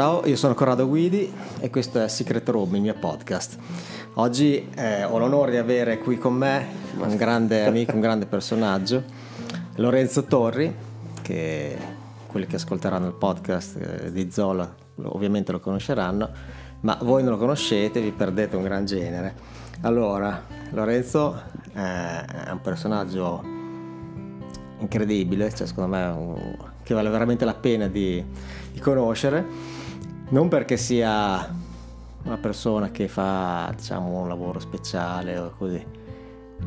Ciao, io sono Corrado Guidi e questo è Secret Room, il mio podcast. Oggi eh, ho l'onore di avere qui con me un grande amico, un grande personaggio, Lorenzo Torri, che quelli che ascolteranno il podcast eh, di Zola ovviamente lo conosceranno, ma voi non lo conoscete, vi perdete un gran genere. Allora, Lorenzo eh, è un personaggio incredibile, cioè secondo me un, che vale veramente la pena di, di conoscere non perché sia una persona che fa diciamo un lavoro speciale o così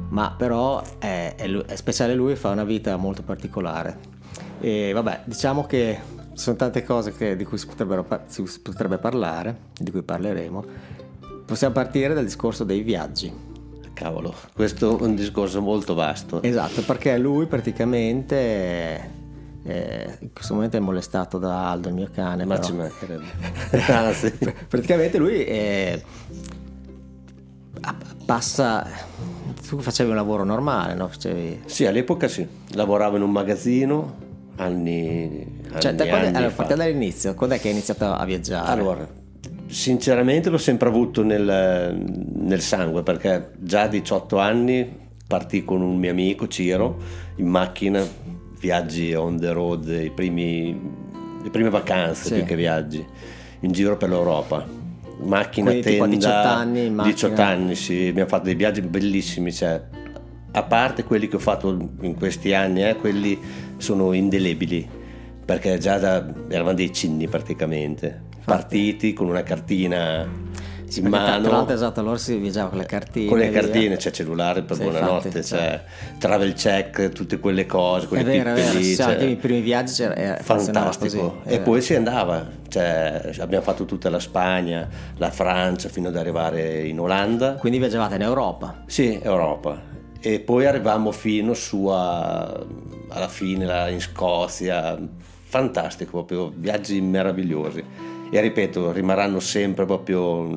ma però è, è, è speciale lui e fa una vita molto particolare. E vabbè diciamo che ci sono tante cose che, di cui si, si potrebbe parlare di cui parleremo. Possiamo partire dal discorso dei viaggi. Cavolo questo è un discorso molto vasto. Esatto perché lui praticamente eh, in questo momento è molestato da Aldo, il mio cane. Ma però. ci mancherebbe. ah, sì. Praticamente lui eh, passa. Tu facevi un lavoro normale, no? Facevi... Sì, all'epoca sì. Lavoravo in un magazzino anni. Cioè, anni, quando, anni allora, fa. dall'inizio, quando è che hai iniziato a viaggiare? Allora, sinceramente l'ho sempre avuto nel, nel sangue perché già a 18 anni partì con un mio amico Ciro in macchina viaggi on the road, i primi, le prime vacanze sì. più che viaggi, in giro per l'Europa. Macchina, Quindi, tenda, 18 anni, in 18 anni, sì, abbiamo fatto dei viaggi bellissimi, cioè, a parte quelli che ho fatto in questi anni, eh, quelli sono indelebili, perché già da, eravamo dei cinni praticamente, partiti con una cartina sì, in mano. Tra l'altro, esatto, allora si viaggiava con le cartine. Con le cartine, c'è cellulare per sì, buonanotte, infatti, c'è travel check, tutte quelle cose, quelle è vero, è vero, sì, anche i primi viaggi c'era, fantastico. Così, e poi si andava, cioè, abbiamo fatto tutta la Spagna, la Francia, fino ad arrivare in Olanda. Quindi viaggiavate in Europa? Sì, Europa. E poi arrivavamo fino su a, alla fine, là, in Scozia. Fantastico, proprio viaggi meravigliosi e ripeto rimarranno sempre proprio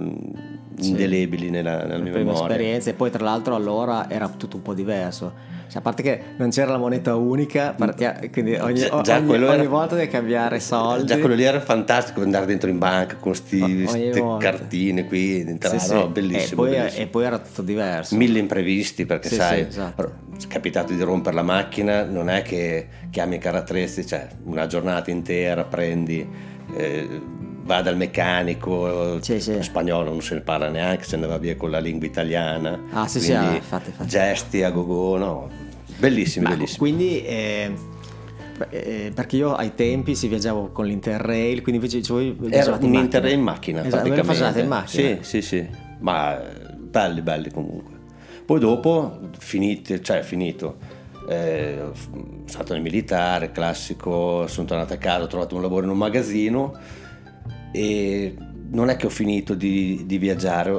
indelebili sì. nella, nella mia memoria. esperienza e poi tra l'altro allora era tutto un po' diverso. Cioè, a parte che non c'era la moneta unica, quindi ogni, già, già ogni, ogni era, volta devi cambiare soldi. Già quello lì era fantastico andare dentro in banca con queste cartine qui, entrare, sì, no, bellissimo, e poi, bellissimo. E poi era tutto diverso. Mille imprevisti perché sai, esatto. è capitato di rompere la macchina, non è che chiami i caratteristici, cioè una giornata intera prendi... Eh, va dal meccanico, sì, sì. spagnolo non se ne parla neanche, se ne va via con la lingua italiana. Ah sì sì, ah, infatti, infatti. Gesti a go-go, no, bellissimi, Ma, bellissimi. Quindi... Eh, eh, perché io ai tempi si viaggiavo con l'Interrail, quindi invece voi Era un Interrail in macchina, esatto, praticamente. in macchina? Sì, sì, sì, ma belli, belli comunque. Poi dopo, finito, cioè finito, eh, sono stato nel militare, classico, sono tornato a casa, ho trovato un lavoro in un magazzino e non è che ho finito di, di viaggiare.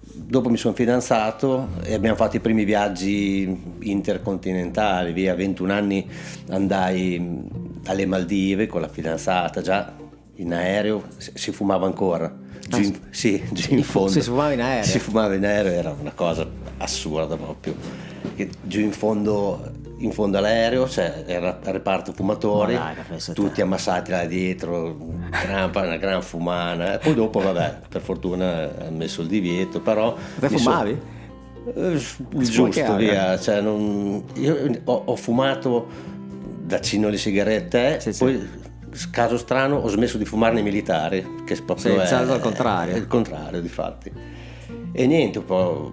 Dopo mi sono fidanzato e abbiamo fatto i primi viaggi intercontinentali, via 21 anni andai alle Maldive con la fidanzata, già in aereo si fumava ancora. Giù in, sì, giù in fondo. Si fumava in aereo? Si fumava in aereo, era una cosa assurda proprio. Che giù in fondo in fondo all'aereo c'è il reparto fumatori, dai, tutti ammassati là dietro, gran, una gran fumana. E poi dopo, vabbè, per fortuna ha messo il divieto, però... Te fumavi? So, eh, giusto, via. Cioè, non, io ho, ho, fumato da cino le sigarette, sì, poi sì. caso strano ho smesso di fumare nei militari, che proprio sì, è, è, il contrario. È il contrario, di fatti. E niente, un po'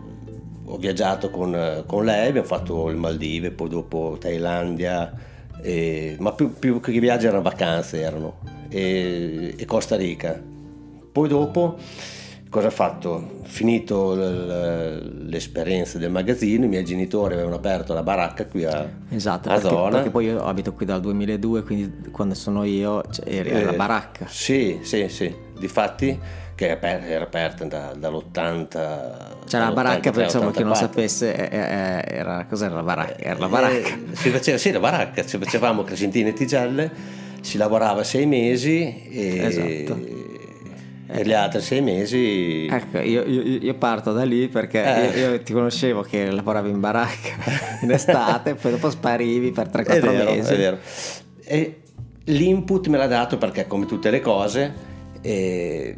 ho viaggiato con, con, lei, abbiamo fatto il Maldive, poi dopo Thailandia, e, ma più, più, che viaggi erano vacanze erano, e, e Costa Rica. Poi dopo cosa ho fatto? Finito l'esperienza del magazzino, i miei genitori avevano aperto la baracca qui a, esatto, a perché, Zona. Perché poi io abito qui dal 2002, quindi quando sono io cioè, eri eh, alla baracca. Sì, sì, sì. Difatti che era aperta da, dall'80 c'era la baracca per insomma chi non sapesse era cos'era la baracca era la baracca eh, si faceva sì la baracca ci facevamo crescentine e tigelle si lavorava sei mesi e, esatto. e gli altri sei mesi ecco io, io, io parto da lì perché eh. io, io, ti conoscevo che lavoravi in baracca in estate poi dopo sparivi per 3-4 mesi è vero e l'input me l'ha dato perché come tutte le cose e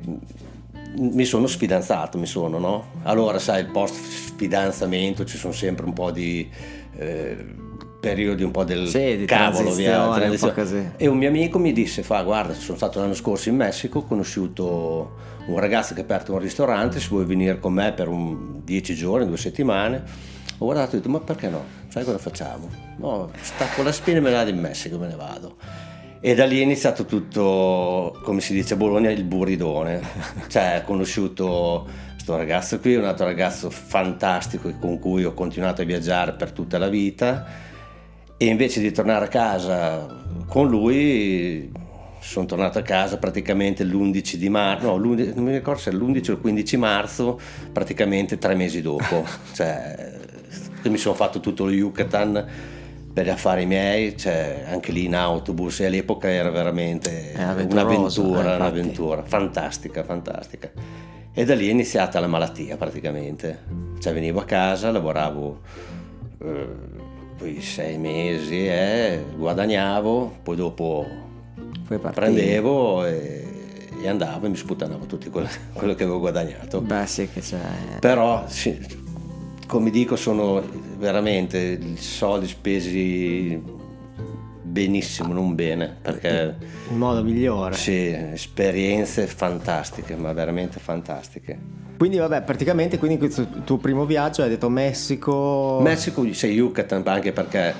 mi sono sfidanzato, mi sono, no? Allora, sai, il post fidanzamento ci sono sempre un po' di eh, periodi un po' del Sì, di cavolo, via, transizione, un così. E un mio amico mi disse, fa, guarda, sono stato l'anno scorso in Messico, ho conosciuto un ragazzo che ha aperto un ristorante, se vuoi venire con me per un dieci giorni, due settimane. Ho guardato e ho detto, ma perché no? Sai cosa facciamo? No, stacco la spina e me ne vado in Messico, me ne vado. E da lì è iniziato tutto, come si dice a Bologna, il buridone. Cioè, ho conosciuto questo ragazzo qui, un altro ragazzo fantastico con cui ho continuato a viaggiare per tutta la vita. E invece di tornare a casa con lui, sono tornato a casa praticamente l'11 di marzo, no, l'11 non mi ricordo se è l'11 o il 15 marzo, praticamente tre mesi dopo. cioè, mi sono fatto tutto lo Yucatan per gli affari miei, cioè, anche lì in autobus, e all'epoca era veramente un'avventura, eh, un'avventura, fantastica, fantastica. E da lì è iniziata la malattia praticamente. Cioè venivo a casa, lavoravo eh, quei sei mesi, eh, guadagnavo, poi dopo Poi prendevo e, e andavo e mi sputtanavo tutto quello, quello che avevo guadagnato. Beh, sì, che c'è. Però, sì, come dico, sono veramente i soldi spesi benissimo, non bene, perché Il modo migliore. sì, esperienze fantastiche, ma veramente fantastiche. Quindi, vabbè, praticamente, quindi questo tuo primo viaggio hai detto Messico. Messico, sei Yucatan, anche perché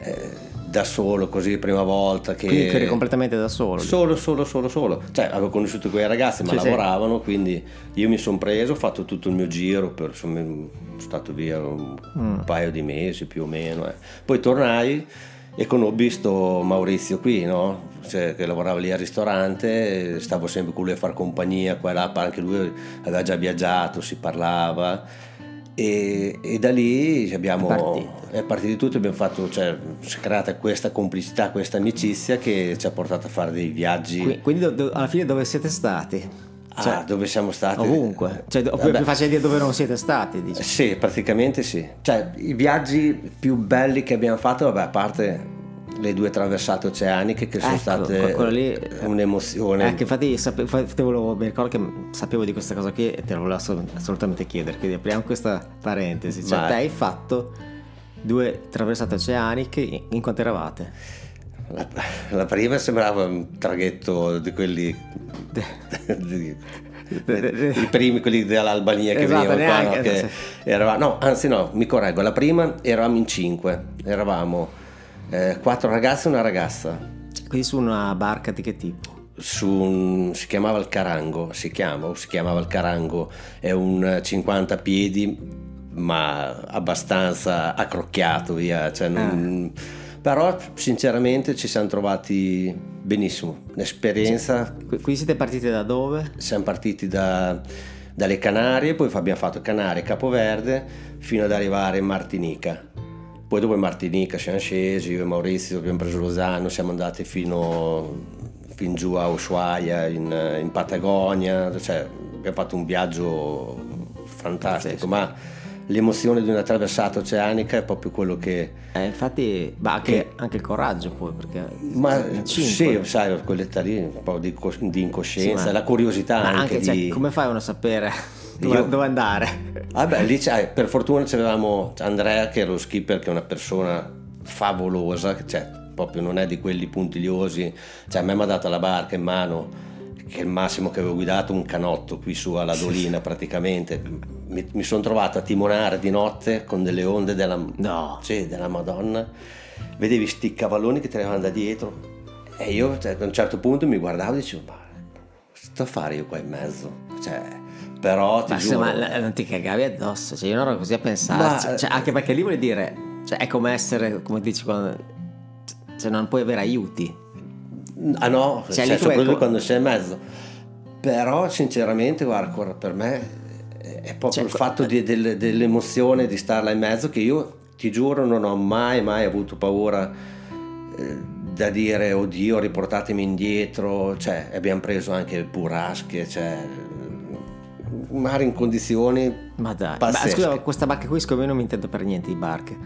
eh, da solo così, prima volta che... Quindi eri completamente da solo. Solo, solo, solo, solo. Cioè, avevo conosciuto quei ragazzi, ma Sì, sì. lavoravano, quindi io mi sono preso, ho fatto tutto il mio giro, per, sono stato via un, Mm. paio di mesi più o meno. eh. Poi tornai e conobbi sto Maurizio qui, no? Cioè, che lavorava lì al ristorante, stavo sempre con lui a far compagnia, qua e là, anche lui aveva già viaggiato, si parlava. E, e da lì abbiamo, È partito. partito tutto, abbiamo fatto, cioè, si è creata questa complicità, questa amicizia che ci ha portato a fare dei viaggi Qui- Quindi, do- alla fine, dove siete stati? Cioè, Ah, dove siamo stati? ovunque. Cioè, Vabbè. più facile dire dove non siete stati, dici. Sì, praticamente sì. Cioè, i viaggi più belli che abbiamo fatto, vabbè, a parte le due traversate oceaniche che sono Ecco, state lì- un'emozione. Che infatti sape- infatti volevo- mi ricordo che sapevo di questa cosa qui e te lo volevo assolut- assolutamente chiedere. Quindi apriamo questa parentesi. Cioè, Vai. te hai fatto due traversate oceaniche in, quanto eravate? La, la prima sembrava un traghetto di quelli... di- I primi, quelli dell'Albania che Esatto, venivano qua, no? che eravamo- no, anzi no, mi correggo, la prima eravamo in cinque, eravamo eh, quattro ragazzi e una ragazza. Quindi su una barca di che tipo? su un- si chiamava il Carango, si chiama o si chiamava il Carango, è un 50 piedi ma abbastanza accrocchiato via, cioè non- però sinceramente ci siamo trovati benissimo, l'esperienza, Qu- Quindi siete partiti da dove? siamo partiti da- dalle Canarie, poi abbiamo fatto Canarie, Capoverde fino ad arrivare in Martinica. Poi dopo in Martinica siamo scesi, io e Maurizio abbiamo preso Lozano, siamo andati fino, fin giù a Ushuaia, in, in Patagonia, cioè abbiamo fatto un viaggio fantastico, ma l'emozione di una traversata oceanica è proprio quello che... Eh, infatti, ma anche, anche il coraggio poi, perché Ma sì, sai, quell'età lì, un po' di, di incoscienza, Sì, la curiosità anche, anche, cioè, di... come fai uno a sapere dove, Io- dove andare? Vabbè, lì c'è- per fortuna c'avevamo Andrea che è lo skipper che è una persona favolosa, cioè proprio non è di quelli puntigliosi, cioè a me mi ha dato la barca in mano, che è il massimo che avevo guidato, un canotto qui su alla Dolina praticamente, mi, mi sono trovato a timonare di notte con delle onde della, No. sì, della Madonna, vedevi sti cavalloni che arrivavano da dietro e io cioè, a un certo punto mi guardavo e dicevo, ma sto a fare io qua in mezzo? Cioè, però ti Ma giuro... la- non ti cagavi addosso, cioè io non ero così a pensarci. Ma- Cioè, anche perché lì vuol dire, cioè, è come essere, come dici, quando, cioè non puoi avere aiuti. Ah no, Cioè, cioè, lì tu sono hai quello co- quando sei in mezzo. Però sinceramente, guarda, per me è proprio Cioè, il fatto di- del- dell'emozione di starla in mezzo che io ti giuro non ho mai mai avuto paura eh, da dire oddio riportatemi indietro, cioè abbiamo preso anche burrasche, cioè mare in condizioni Ma dai, ma scusa, questa barca qui siccome io non mi intendo per niente di barche.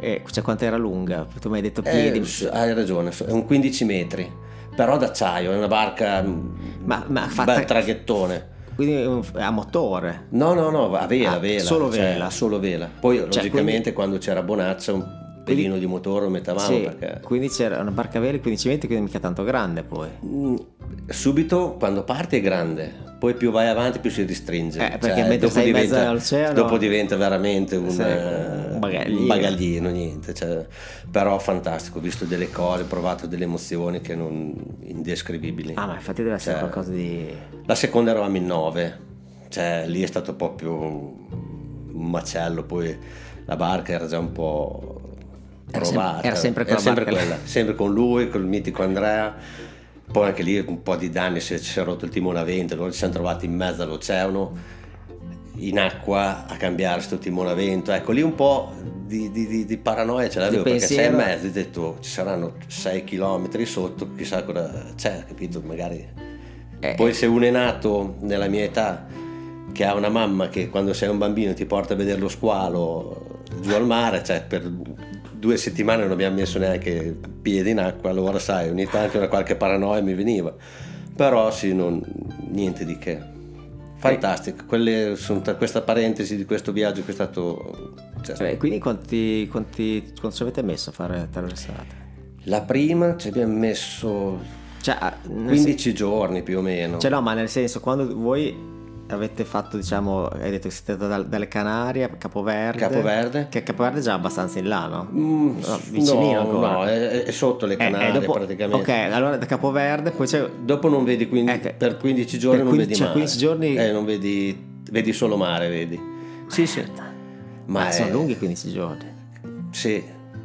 Eh, cioè, quanto era lunga? Tu mi hai detto piedi. Eh, hai ragione, è un 15 metri, però d'acciaio, è una barca, ma, ma un fatta, bel traghettone. Quindi a motore. No, no, no, a vela, Ah, vela. solo cioè, vela. solo vela. Poi, logicamente, quindi- quando c'era Bonaccia, un pelino di motore lo mettavamo Sì, perché... quindi c'era una barca vela, 15 metri, quindi mica tanto grande poi. Mm, Subito quando parti è grande, poi più vai avanti più si ristringe. Eh, perché Cioè, mentre in mezzo diventa- all'oceano- Dopo diventa veramente un, Sì, eh, un bagaglino. un bagaglino, niente. cioè, però fantastico, ho visto delle cose, ho provato delle emozioni che non indescrivibili. Ah, ma infatti deve essere Cioè, qualcosa di. La seconda eravamo in nove, cioè lì è stato proprio un macello, poi la barca era già un po' Era provata. era sempre quella barca lì. quella, sempre con lui, col mitico Andrea. Poi anche lì un po' di danni, si è rotto il timone a vento, allora ci siamo trovati in mezzo all'oceano, in acqua a cambiare sto timone a vento. Ecco, lì un po' di, di- di- paranoia ce l'avevo, perché sei in mezzo, hai detto ci saranno 6 km sotto, chissà cosa c'è, capito? Magari Eh, poi se uno è nato nella mia età che ha una mamma che quando sei un bambino ti porta a vedere lo squalo giù al mare, cioè per due settimane non abbiamo messo neanche piedi in acqua, allora sai, ogni tanto una qualche paranoia mi veniva. Però sì, non, niente di che. Fantastico, Quelle sono questa parentesi di questo viaggio che è stato... cioè, eh, quindi quanti, quanti, quanto ci avete messo a fare traversate? la prima ci abbiamo messo Cioè, ah, nel 15 giorni più o meno. sen- cioè, no, ma nel senso, quando voi avete fatto, diciamo, hai detto che siete dal- dalle Canarie a Capoverde. Capoverde. Che Capoverde è già abbastanza in là, no? Mm, No, vicinino no, ancora. no, è, è sotto le Eh, Canarie eh, dopo- praticamente. Ok, allora da Capoverde poi c'è Dopo non vedi quindi Ecco, per 15 giorni per non 15 vedi cioè, mare. 15 giorni- Eh, non vedi, vedi solo mare, vedi. Sì, sì. Ma è- sono lunghi 15 giorni. Sì,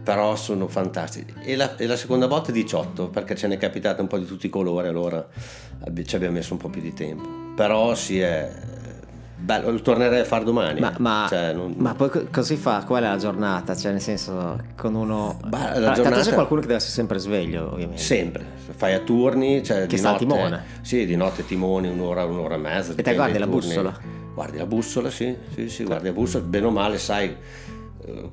però sono fantastici. E la, e la seconda volta 18, perché ce n'è capitato un po' di tutti i colori, allora ci abbiamo messo un po' più di tempo. Però sì, è bello, lo tornerei a fare domani. Ma, ma- Cioè, non- ma poi co- cosa si fa? Qual è la giornata? Cioè, nel senso, con uno. Bah, la tanto giornata- c'è qualcuno che deve essere sempre sveglio, ovviamente. Sempre, fai a turni, cioè Che di sta notte, timone. Sì, di notte timoni, un'ora, un'ora e mezza. te dipende guardi la bussola? Guardi la bussola, sì, sì, sì, guardi la bussola, bene o male sai eh,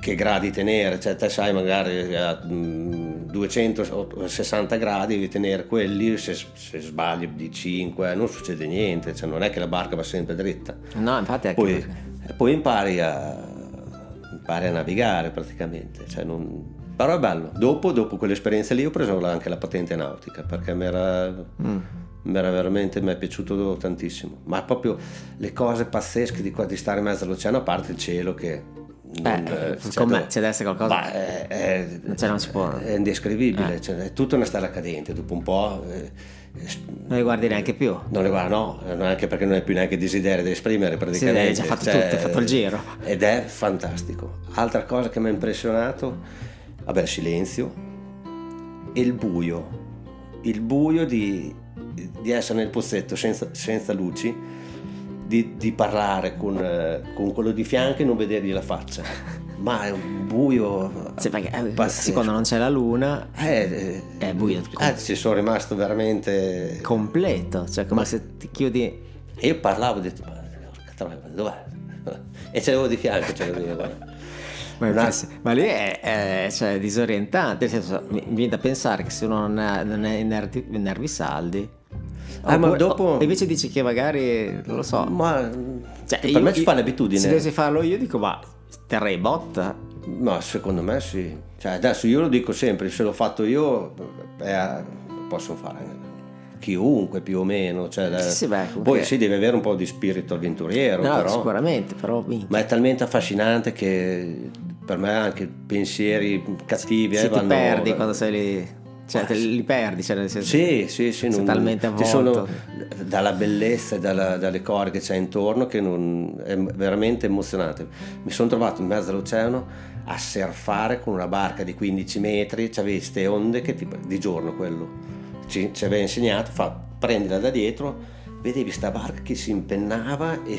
che gradi tenere, cioè te sai magari a mm, 260 gradi devi tenere quelli, se, se sbagli di 5 non succede niente, cioè non è che la barca va sempre dritta. No, infatti anche Poi, perché- e poi impari a, impari a navigare praticamente. cioè non- Però è bello. Dopo, dopo quell'esperienza lì ho preso anche la patente nautica perché mi era, Mm. veramente mi è piaciuto tantissimo. Ma proprio le cose pazzesche di, qua- di stare in mezzo all'oceano, a parte il cielo che... non- Eh, eh, cioè, com'è? dove- C'è deve essere qualcosa. Ma è, è- Cioè, non si può- è indescrivibile, Eh. cioè, è tutta una stella cadente. Dopo un po'... eh, Non li guardi neanche più. non le guarda, no, anche perché non hai più neanche desiderio di esprimere praticamente. hai già fatto tutto, hai fatto il giro. Ed è fantastico. Altra cosa che mi ha impressionato, vabbè, il silenzio e il buio. Il buio di, di essere nel pozzetto senza, senza luci, di, di parlare con, eh, con quello di fianco e non vedergli la faccia. Ma è un buio Sì, perché sì, quando non c'è la luna Eh, è buio eh, ci sono rimasto veramente... completo, cioè come Ma- se ti chiudi. E io parlavo e ho detto, ma troia, ma dov'è? E ce l'avevo di fianco, ce l'avevo, guarda. Ma, Un infatti- ma lì è, è, cioè, disorientante, nel senso, mi mi viene da pensare che se uno non ha, non ha i nervi, i nervi saldi. Ah, ma dopo- o- invece dici che magari, non lo so. Ma Cioè, per io- me ci fa l'abitudine. Se dovessi farlo io dico, ma terrei botta. Ma secondo me sì. Cioè, adesso io lo dico sempre, se l'ho fatto io, eh, posso fare chiunque più o meno. Cioè, Sì, sì, beh, comunque- Poi sì, deve avere un po' di spirito avventuriero, No, però. sicuramente, però minchia. Ma è talmente affascinante che per me anche pensieri cattivi Sì, eh, ti vanno- perdi quando sei lì. Cioè, te li perdi, cioè nel senso. Sì, sì, sì. non- talmente ci avvolto. sono dalla bellezza e dalla- dalle cose che c'è intorno che non, è veramente emozionante. Mi sono trovato in mezzo all'oceano a surfare con una barca di 15 metri, c'avevi queste onde che ti, di giorno quello ci, ci aveva insegnato, fa, prendila da dietro, vedevi sta barca che si impennava e...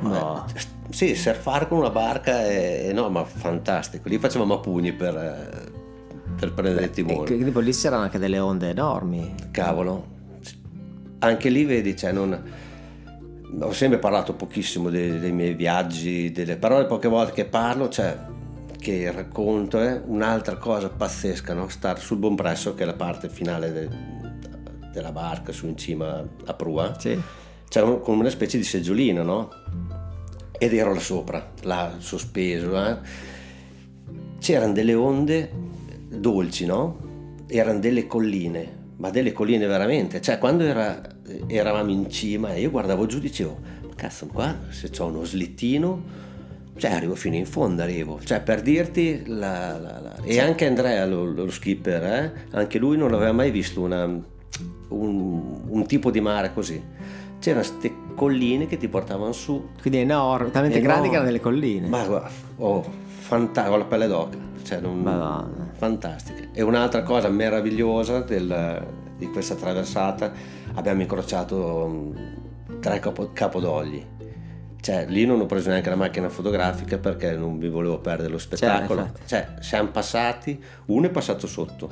No. Sì, surfare con una barca è no, ma fantastico. Lì facevamo a pugni per, eh, per prendere il E timone. quindi poi lì c'erano anche delle onde enormi. Cavolo, anche lì vedi, cioè non... ho sempre parlato pochissimo dei, dei miei viaggi, delle parole poche volte che parlo, cioè che racconto è un'altra cosa pazzesca, no? Stare sul Bompresso, che è la parte finale de, della barca, su in cima a prua. Sì. C'è un, come una specie di seggiolino, no? Ed ero là sopra, là sospeso. Eh? C'erano delle onde dolci, no? Erano delle colline, ma delle colline veramente. Cioè, quando era, eravamo in cima, io guardavo giù e dicevo, ma cazzo, qua se c'ho uno slittino cioè arrivo fino in fondo arrivo cioè per dirti la, la, la... e anche Andrea lo, lo skipper eh? anche lui non aveva mai visto una, un, un, tipo di mare così c'erano queste colline che ti portavano su quindi enormi talmente enormi. grandi che erano delle colline ma guarda oh, fantastico la pelle d'oca cioè non, fantastica e un'altra cosa meravigliosa del, di questa traversata abbiamo incrociato mm, tre capo, capodogli. Cioè, lì non ho preso neanche la macchina fotografica perché non vi volevo perdere lo spettacolo. Cioè, siamo passati, uno è passato sotto,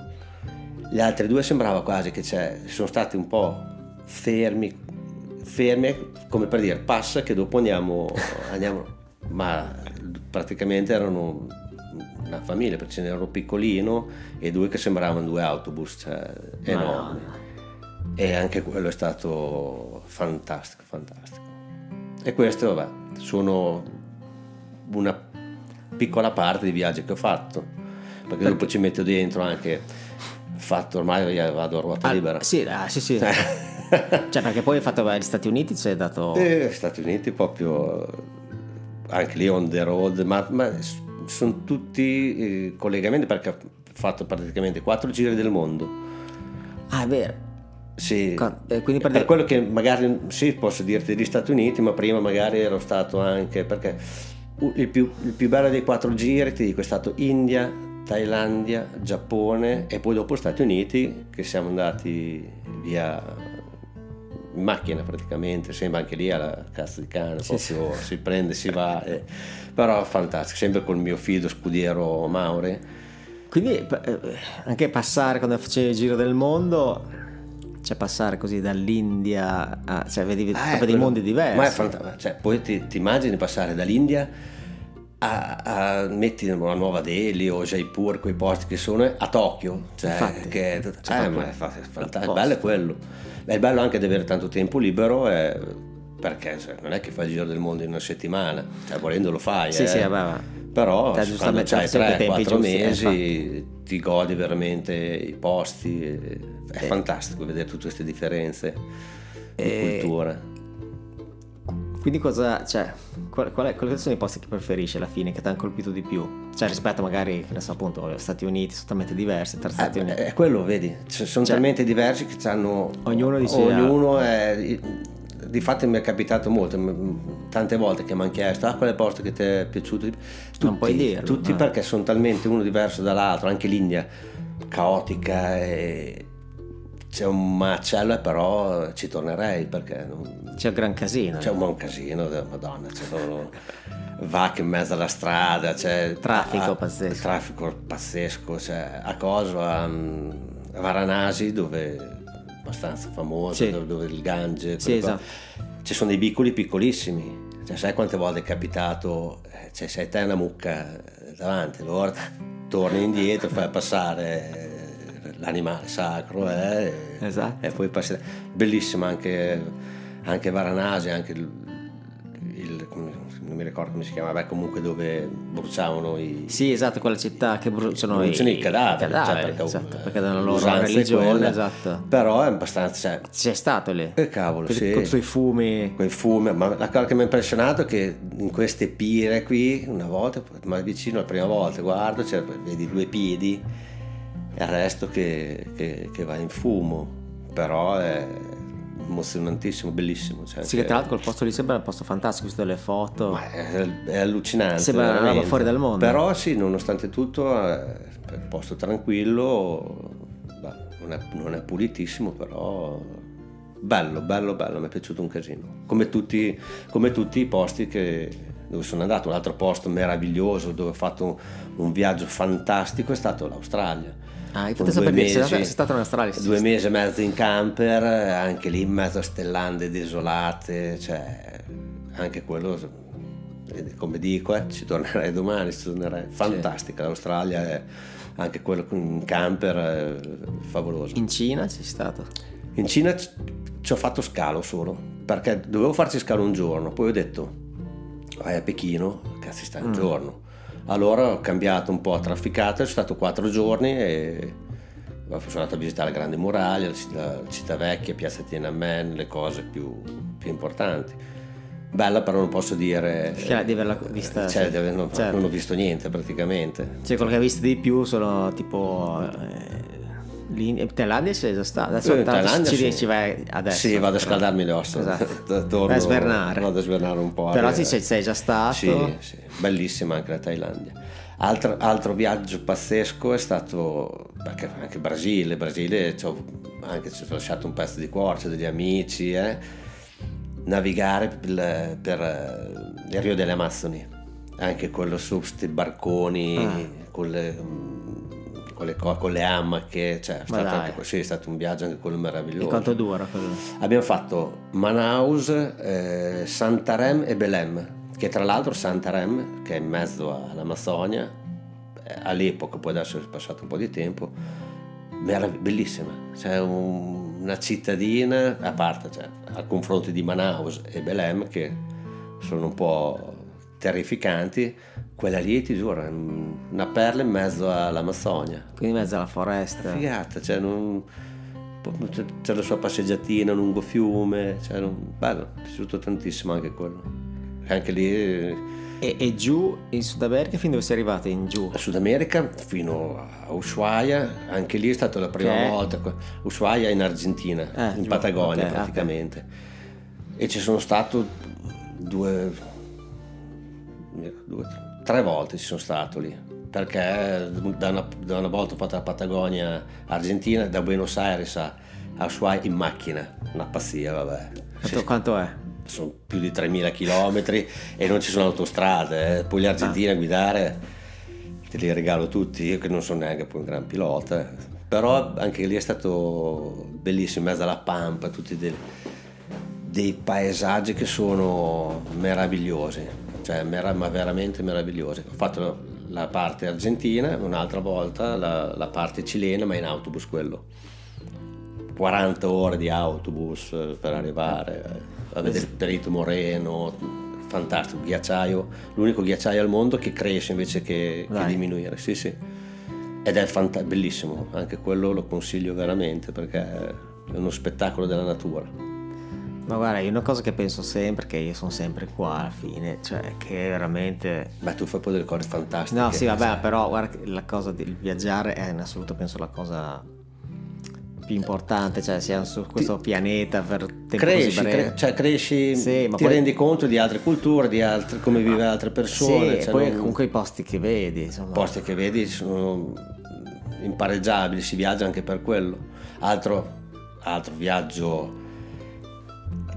gli altri due sembrava quasi che cioè, sono stati un po' fermi, fermi come per dire passa che dopo andiamo, andiamo. Ma praticamente erano una famiglia perché ce n'erano piccolino e due che sembravano due autobus, cioè enormi. E anche quello è stato fantastico, fantastico. E questo, vabbè, sono una piccola parte dei viaggi che ho fatto, perché, perché? dopo ci metto dentro anche fatto ormai vado a ruota ah, libera. Sì, ah, sì, sì. cioè, perché poi hai fatto gli Stati Uniti, ci hai dato... Eh, Stati Uniti proprio, anche lì on the road, ma, ma sono tutti eh, collegamenti perché ho fatto praticamente quattro giri del mondo. Ah, è vero. Sì, eh, quindi per, per quello che magari sì, posso dirti degli Stati Uniti, ma prima magari ero stato anche perché il più, il più bello dei quattro giri, ti dico, è stato India, Thailandia, Giappone e poi dopo Stati Uniti che siamo andati via in macchina praticamente, sembra anche lì alla cazzo di cane, sì, proprio sì. si prende, si va, e, però fantastico, sempre col mio fido scudiero Maure. Quindi eh, anche passare quando facevi il giro del mondo cioè passare così dall'India a, cioè vedi ah, proprio dei mondi diversi ma è fantastico cioè, poi ti, ti, immagini passare dall'India a, a metti una nuova Delhi o Jaipur quei posti che sono a Tokyo cioè Infatti, che è, cioè, eh, ma è, fantastico bello è quello è bello anche di avere tanto tempo libero è, perché cioè, non è che fai il giro del mondo in una settimana cioè volendo lo fai sì eh. sì vabbè però cioè, quando hai 3-4 mesi ti godi veramente i posti è eh. fantastico vedere tutte queste differenze di eh. cultura quindi cosa, cioè, qual, qual è, quali sono i posti che preferisci alla fine, che ti hanno colpito di più? Cioè rispetto magari, che ne so appunto, Stati Uniti, sono talmente diversi tra Stati eh, Uniti. È quello, vedi, cioè, sono cioè, talmente diversi che hanno... Ognuno dice... Ognuno è di fatto mi è capitato molto, tante volte che mi hanno chiesto ah, qual è il posto che ti è piaciuto tutti, non puoi dirlo tutti no. perché sono talmente uno diverso dall'altro anche l'India caotica e c'è un macello però ci tornerei perché non... c'è un gran casino c'è un buon casino madonna c'è solo vacche in mezzo alla strada c'è traffico a, pazzesco traffico pazzesco c'è a Coso a, a Varanasi dove abbastanza famoso, sì. dove il Gange. Sì, esatto. Ci sono dei piccoli piccolissimi. Cioè, sai quante volte è capitato, eh, cioè, sei te una mucca davanti, allora torni indietro, fai passare l'animale sacro eh, esatto. e poi passi. Bellissimo anche, anche Varanasi, anche il, il, non mi ricordo come si chiama, beh, comunque dove bruciavano i... Sì, esatto, quella città che bruciano, bruciano i, i cadaveri, cadaveri cioè, perché, esatto, perché dalla loro religione, quella, esatto. Però è abbastanza... Cioè, C'è stato lì? Eh cavolo, Con, sì. Con i suoi fumi. Con i fumi, ma la cosa che mi ha impressionato è che in queste pire qui, una volta, ma vicino la prima volta, guardo, cioè, vedi due piedi il resto che, che, che va in fumo, però è emozionantissimo, bellissimo. Cioè, sì, che tra l'altro quel posto lì sembra un posto fantastico, visto delle foto. È, è, allucinante. Sembra una roba fuori dal mondo. Però sì, nonostante tutto, è un posto tranquillo, non, è, non, è, pulitissimo, però bello, bello, bello, mi è piaciuto un casino. Come tutti, come tutti i posti che, dove sono andato. Un altro posto meraviglioso dove ho fatto un viaggio fantastico è stato l'Australia Ah, hai fatto sapere mesi, sei stato in Australia. Due mesi e mezzo in camper, anche lì in mezzo a stellande desolate, cioè anche quello come dico, eh, ci tornerei domani, ci tornerei. Fantastica, l'Australia è anche quello con camper è favoloso. In Cina ci sei stato? In Cina ci ho fatto scalo solo, perché dovevo farci scalo un giorno, poi ho detto vai a Pechino, cazzo sta un mm. giorno. Allora ho cambiato un po' a trafficato, sono stato quattro giorni e sono andato a visitare la Grande Muraglia, la città vecchia, Piazza Tiananmen, le cose più, più importanti. Bella però non posso dire... Cioè, di averla vista... Cioè, sì. non, certo. non, ho visto niente praticamente. Cioè quello che hai visto di più sono tipo... Eh, in Thailandia sei già stato? Adesso in Thailandia ci, sì. ci vai adesso. Sì, vado a scaldarmi le ossa. Esatto. Torno, vai a svernare. Vado a svernare un po'. Però sì, sei già stato. Sì, sì, bellissima anche la Thailandia. Altro, altro viaggio pazzesco è stato anche, anche Brasile. Brasile ci ho, anche, ci ho lasciato un pezzo di cuore, c'ho degli amici. Eh. Navigare per, per il Rio delle Amazzoni, anche quello su questi barconi ah. con le con le, con le amache, cioè, è stato, anche, sì, è stato un viaggio anche quello meraviglioso. E quanto dura quello? Abbiamo fatto Manaus, eh, Santarem e Belem, che tra l'altro Santarem, che è in mezzo all'Amazzonia, eh, all'epoca, poi adesso è passato un po' di tempo, era bellissima, cioè un, una cittadina, a parte, cioè, a confronto di Manaus e Belem, che sono un po' terrificanti, quella lì ti giuro una perla in mezzo all'Amazzonia. Quindi in mezzo alla foresta. Figata, cioè non, c'è la sua passeggiatina lungo fiume, cioè non, bello, mi è piaciuto tantissimo anche quello. Anche lì... E, e, giù in Sud America fin dove sei arrivato? In giù? In Sud America fino a Ushuaia, anche lì è stata la prima okay. volta. Ushuaia in Argentina, eh, in Patagonia okay, praticamente. Okay. E ci sono stato due, due tre volte ci sono stato lì perché da una, da una volta ho fatto la Patagonia Argentina da Buenos Aires a, Ushuaia in macchina una pazzia vabbè quanto, quanto è? sono più di 3000 km e non ci sono autostrade eh. poi l'Argentina ah. guidare te li regalo tutti io che non sono neanche poi un gran pilota però anche lì è stato bellissimo in mezzo alla pampa tutti dei, dei paesaggi che sono meravigliosi cioè ma veramente meravigliose. Ho fatto la parte argentina, un'altra volta la, la parte cilena, ma in autobus quello. 40 ore di autobus eh, per arrivare eh, a vedere il Perito Moreno, fantastico, ghiacciaio, l'unico ghiacciaio al mondo che cresce invece che, che diminuire, sì sì. Ed è fant- bellissimo, anche quello lo consiglio veramente perché è uno spettacolo della natura. Ma guarda, io una cosa che penso sempre, che io sono sempre qua alla fine, cioè che veramente... Beh, tu fai poi delle cose fantastiche. No, sì, vabbè, però guarda, la cosa del viaggiare è in assoluto, penso, la cosa più importante, cioè siamo su questo ti... pianeta per tempo cresci, cre- cioè cresci, sì, ti poi... rendi conto di altre culture, di altre, come ah, vive altre persone. Sì, cioè poi non... comunque i posti che vedi, insomma. I posti che vedi sono impareggiabili, si viaggia anche per quello. Altro, altro viaggio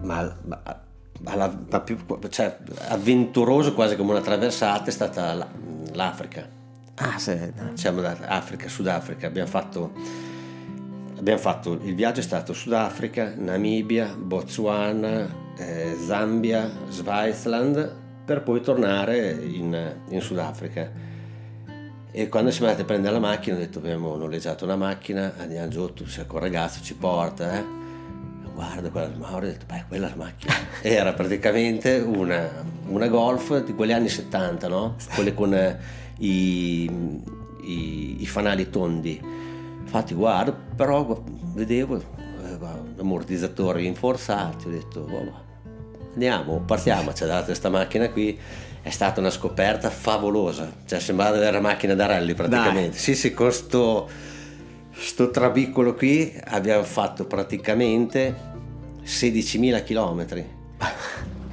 ma, ma, alla, ma più, cioè, avventuroso quasi come una traversata è stata l'Africa. Ah, sì. Siamo andati Africa, Sudafrica, abbiamo fatto, abbiamo fatto, il viaggio è stato Sudafrica, Namibia, Botswana, eh, Zambia, Swaziland, per poi tornare in, in Sudafrica. E quando siamo andati a prendere la macchina ho detto abbiamo noleggiato una macchina, andiamo giù, tu sei con il ragazzo, ci porta, eh? Guarda quella Mauro, ho detto, beh, quella è la macchina. Era praticamente una, una, Golf di quegli anni 70, no? Quelle con eh, i, i, i, fanali tondi. Infatti, guarda, però vedevo eh, ammortizzatori rinforzati, ho detto, oh, andiamo, partiamo, ci ha dato questa macchina qui. È stata una scoperta favolosa, cioè sembrava avere una macchina da rally praticamente. Dai. Sì, sì, con sto trabicolo qui abbiamo fatto praticamente 16.000 km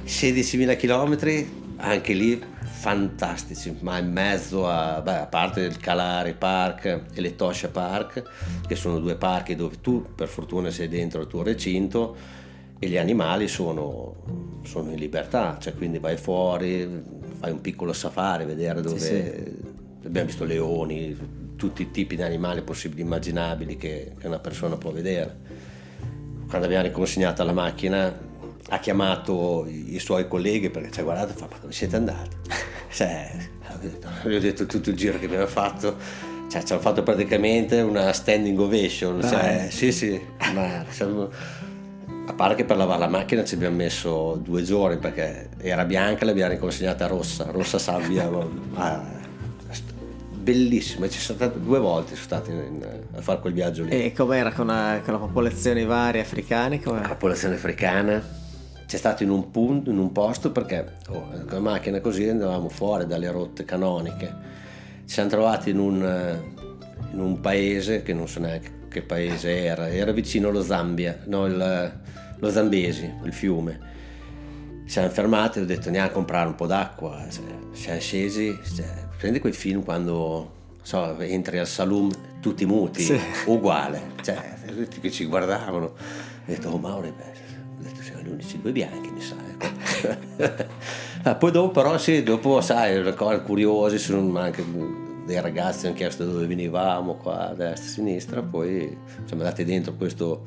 16.000 km anche lì fantastici ma in mezzo a, beh, a parte il Calare Park e le Tosha Park che sono due parchi dove tu per fortuna sei dentro il tuo recinto e gli animali sono, sono in libertà cioè quindi vai fuori fai un piccolo safari vedere dove sì, sì. abbiamo visto leoni tutti i tipi di animali possibili e immaginabili che, che una persona può vedere. Quando abbiamo riconsegnata la macchina ha chiamato i, suoi colleghi perché ci ha guardato e fa ma dove siete andati? cioè, gli ho detto tutto il giro che abbiamo fatto cioè, ci hanno fatto praticamente una standing ovation cioè, sì sì ma siamo, a parte che per lavare la macchina ci abbiamo messo due giorni perché era bianca e l'abbiamo riconsegnata rossa rossa sabbia ah, bellissima, ci sono state due volte sono stati in, a fare quel viaggio lì. E com'era con la, con la popolazione varie africane? Com'era? La popolazione africana c'è stato in un, punto, in un posto perché oh, con la macchina così andavamo fuori dalle rotte canoniche. Ci siamo trovati in un, in un paese che non so neanche che paese era, era vicino allo Zambia, no, il, lo Zambesi, il fiume. Siamo fermati e ho detto andiamo a comprare un po' d'acqua. Cioè, siamo scesi, cioè, prendi quei film quando so, entri al saloon tutti muti, sì. uguale, cioè, tutti che ci guardavano. Ho detto, oh Mauro, beh, ho detto, siamo gli unici due bianchi, mi sa. Ecco. ah, poi dopo, però, sì, dopo, sai, cose curiose, sono anche dei ragazzi hanno chiesto dove venivamo, qua, a destra, a sinistra, poi siamo andati dentro questo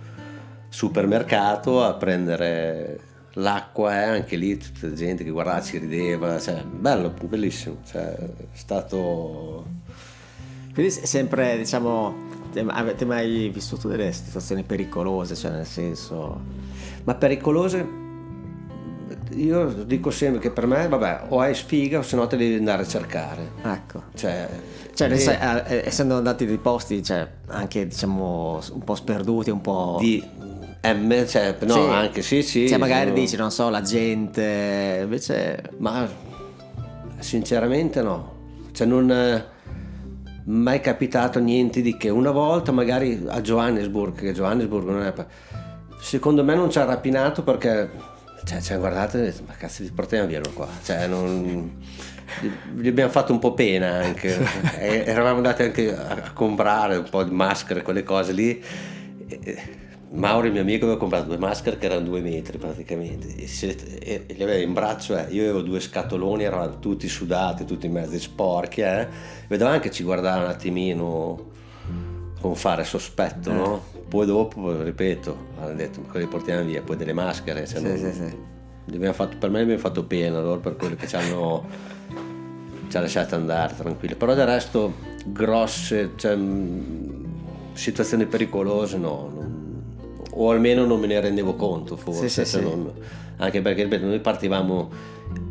supermercato a prendere l'acqua è anche lì tutta gente che guardava ci rideva cioè, bello bellissimo cioè, è stato quindi sempre diciamo avete mai vissuto delle situazioni pericolose cioè nel senso ma pericolose io dico sempre che per me, vabbè, o hai sfiga o se no te devi andare a cercare. Ecco. Cioè, cioè e... sai, eh, essendo andati dei posti, cioè, anche diciamo un po' sperduti, un po'... Di, M, cioè, no, sì. anche sì, sì. Cioè, magari sono... dici, non so, la gente, invece... Ma sinceramente no. Cioè, non è mai capitato niente di che. Una volta magari a Johannesburg, che Johannesburg non è... Secondo me non ci ha rapinato perché... Cioè, ci hanno guardato e detto, ma cazzo ti portiamo via qua. Cioè, non... Gli abbiamo fatto un po' pena anche. eravamo andati anche a comprare un po' di maschere, quelle cose lì. E Mauro, il mio amico, aveva comprato due maschere che erano due metri praticamente e, se, e, e li aveva in braccio. Eh. Io avevo due scatoloni, eravamo tutti sudati, tutti mezzi sporchi. Eh. Vedevamo che ci guardava un attimino con fare sospetto, eh. no? Poi dopo, ripeto, hanno detto, ma quelli portiamo via, poi delle maschere. Cioè sì, non, sì, sì. Fatto, per me abbiamo fatto pena loro per quello che ci hanno, ci ha lasciato andare tranquilli. Però del resto, grosse, cioè, situazioni pericolose no. O almeno non me ne rendevo conto forse, sì, sì, non, anche perché ripeto, noi partivamo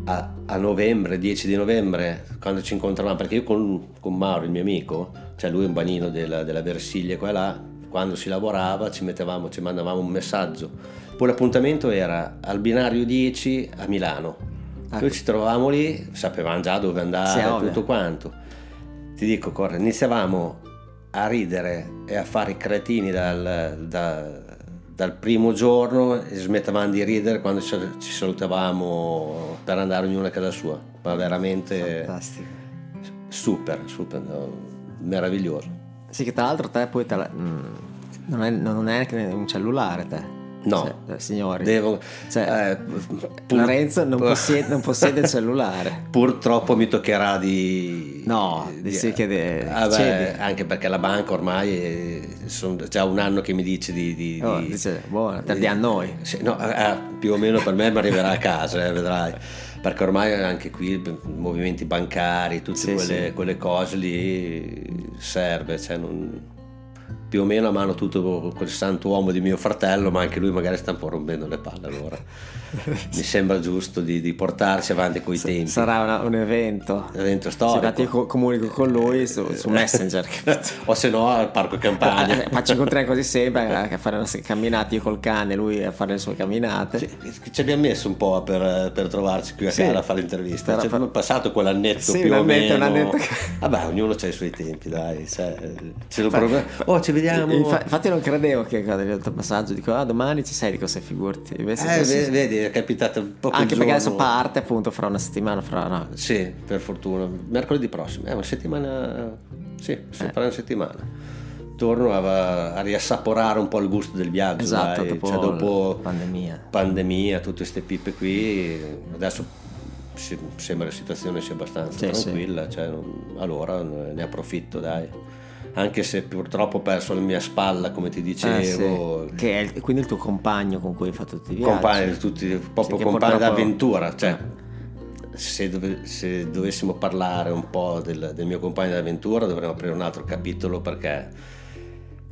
a, a, novembre, 10 di novembre, quando ci incontravamo, perché io con, con Mauro, il mio amico, cioè lui è un banino della, della Versiglia qua e là, quando si lavorava ci mettevamo, ci mandavamo un messaggio, poi l'appuntamento era al binario 10 a Milano, ah. noi ci trovavamo lì, sapevamo già dove andare, sì, tutto quanto. Ti dico, Corre, iniziavamo a ridere e a fare i cretini dal, dal dal primo giorno smettavamo di ridere quando ci salutavamo per andare ognuno a casa sua, ma veramente Fantastico. super, super, meraviglioso. Sì, che tra l'altro te poi te la, mm, non, è, non è un cellulare te. No, cioè, signori. Devo, cioè, eh, pur, Lorenzo non, possiede, non possiede il cellulare. Purtroppo mi toccherà di... No, di, sì che de, ah anche perché la banca ormai sono già un anno che mi dice di... di, oh, di dice, buona, di, a noi. Sì, no, eh, più o meno per me mi arriverà a casa, eh, vedrai. Perché ormai anche qui movimenti bancari, tutte sì, quelle, sì. quelle, cose lì serve, cioè non più o meno a mano tutto quel santo uomo di mio fratello, ma anche lui magari sta un po' rompendo le palle allora. Mi sembra giusto di, di portarsi avanti coi S- tempi. Sarà una, un evento. Un evento storico. Sì, io comunico con lui su, su Messenger. o se no al parco campagna. Eh, ma ci incontriamo così sempre a fare le camminate io col cane, lui a fare le sue camminate. Sì, ci abbiamo messo un po' per, per trovarci qui a sì, casa a fare l'intervista. Ci abbiamo passato quell'annetto sì, più o meno. Vabbè, ognuno ha i suoi tempi, dai. Cioè, ce lo fa, oh, ci vediamo. Infatti non credevo che quando ho il passaggio dico ah domani ci sei di cosa figurti. Invece eh, vedi, è capitato un po' Anche perché adesso parte appunto fra una settimana, fra no. Sì, per fortuna. Mercoledì prossimo, è una settimana. Sì, sì, eh. una settimana. Torno a, a, riassaporare un po' il gusto del viaggio. Esatto, dai. dopo, cioè, dopo pandemia. Pandemia, tutte queste pippe qui. Adesso sembra la situazione sia abbastanza sì, tranquilla, sì. Cioè, allora ne approfitto, dai anche se purtroppo ho perso la mia spalla, come ti dicevo. Eh, sì. Che è il, quindi il tuo compagno con cui hai fatto tutti i viaggi. Compagni, tutti, proprio Sì, purtroppo- d'avventura. Cioè, se, dove- se dovessimo parlare un po' del, del mio compagno d'avventura dovremmo aprire un altro capitolo perché...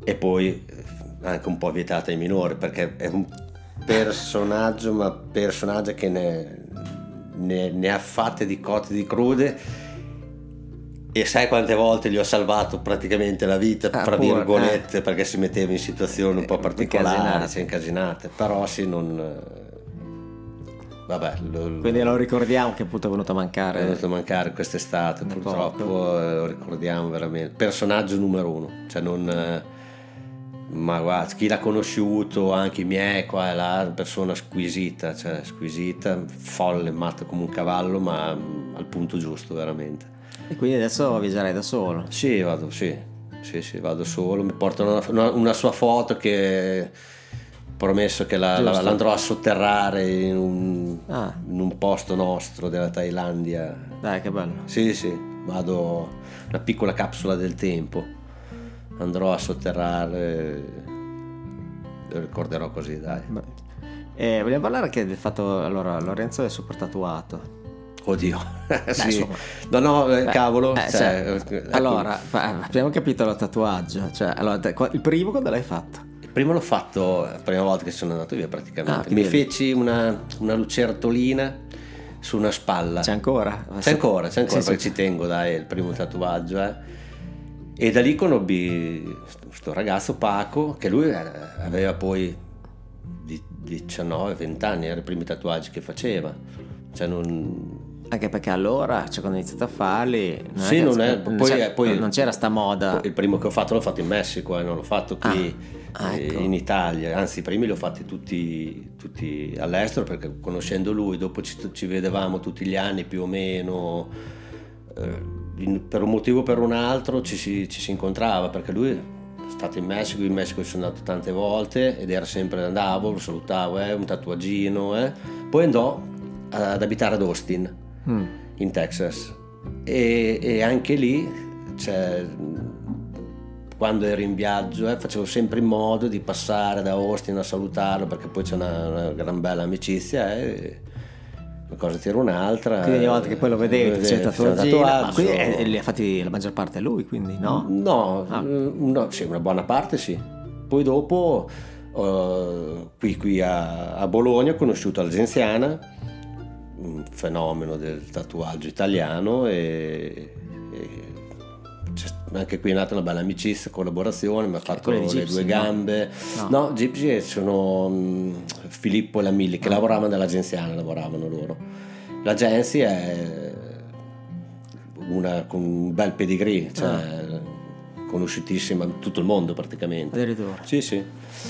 E poi eh, anche un po' vietata ai minori perché è un personaggio, ma personaggio che ne, ne- ne ha fatte di cotte di crude. E sai quante volte gli ho salvato praticamente la vita, Ah, fra pure, virgolette, perché si metteva in situazioni un po' Eh, particolari, si incasinate. Però sì, non... eh, Vabbè, lo, Quindi lo ricordiamo che appunto è venuto a è mancare. venuto a mancare quest'estate, purtroppo eh, lo ricordiamo veramente. Personaggio numero uno, cioè non... eh, ma guarda, chi l'ha conosciuto, anche i miei qua e là, persona squisita, cioè squisita, folle, matto come un cavallo, ma mm, al punto giusto veramente. E quindi adesso viaggerai da solo. Sì, vado, sì, sì, sì, vado solo, mi portano una, una- una sua foto che promesso che la, la- l'andrò a sotterrare in un, Ah. in un posto nostro della Thailandia. Dai, che bello. Sì, sì, vado una piccola capsula del tempo. Andrò a sotterrare, lo ricorderò così, dai. Eh, vogliamo parlare anche del fatto, allora, Lorenzo è super tatuato. Oddio, sì. insomma. No, no, eh, Beh, cavolo. eh, cioè, cioè, ecco, allora, abbiamo capito il tatuaggio. Cioè, allora, il primo quando l'hai fatto? il primo l'ho fatto la prima volta che sono andato via praticamente. Ah, Mi feci una, una lucertolina su una spalla. C'è ancora? C'è ancora, c'è ancora Sì, perché sì. ci tengo, dai, il primo tatuaggio. eh. E da lì conobbi questo ragazzo Paco, che lui eh, aveva poi di- 19-20 anni, erano i primi tatuaggi che faceva. Cioè non... Anche perché allora, cioè, quando ho iniziato a farli, non, Sì, non è- non poi- c'era, poi- non c'era sta moda. Il primo che ho fatto l'ho fatto in Messico, eh, non l'ho fatto qui Ah, ah, eh, ecco. in Italia, anzi i primi li ho fatti tutti, tutti all'estero perché conoscendo lui, dopo ci, ci vedevamo tutti gli anni più o meno, eh, in- per un motivo o per un altro ci si, ci si incontrava perché lui è stato in Messico, in Messico ci sono andato tante volte ed era sempre, andavo, lo salutavo, eh, un tatuaggino, eh. poi andò ad abitare ad Austin Mm. in Texas e, e anche lì cioè, quando ero in viaggio eh, facevo sempre in modo di passare da Austin a salutarlo perché poi c'è una, una gran bella amicizia e una cosa tira un'altra Quindi ogni volta che poi lo vedevi, ti un tatuaggino. Ma tatuaggio. quindi eh, li ha fatti la maggior parte lui, quindi no? No, Ah. eh, no, sì, una buona parte sì. Poi dopo, eh, qui, qui a, a Bologna, ho conosciuto Algenziana, un fenomeno del tatuaggio italiano e, e anche qui è nata una bella amicizia, collaborazione, mi ha fatto le Gypsy, due no? gambe. No. No, Gypsy sono mm, Filippo e la Milli che Ah. lavoravano nell'agenziana, lavoravano loro. L'agenzia è una con un bel pedigree, cioè Ah. conosciutissima in tutto il mondo praticamente. Addirittura. Sì, sì.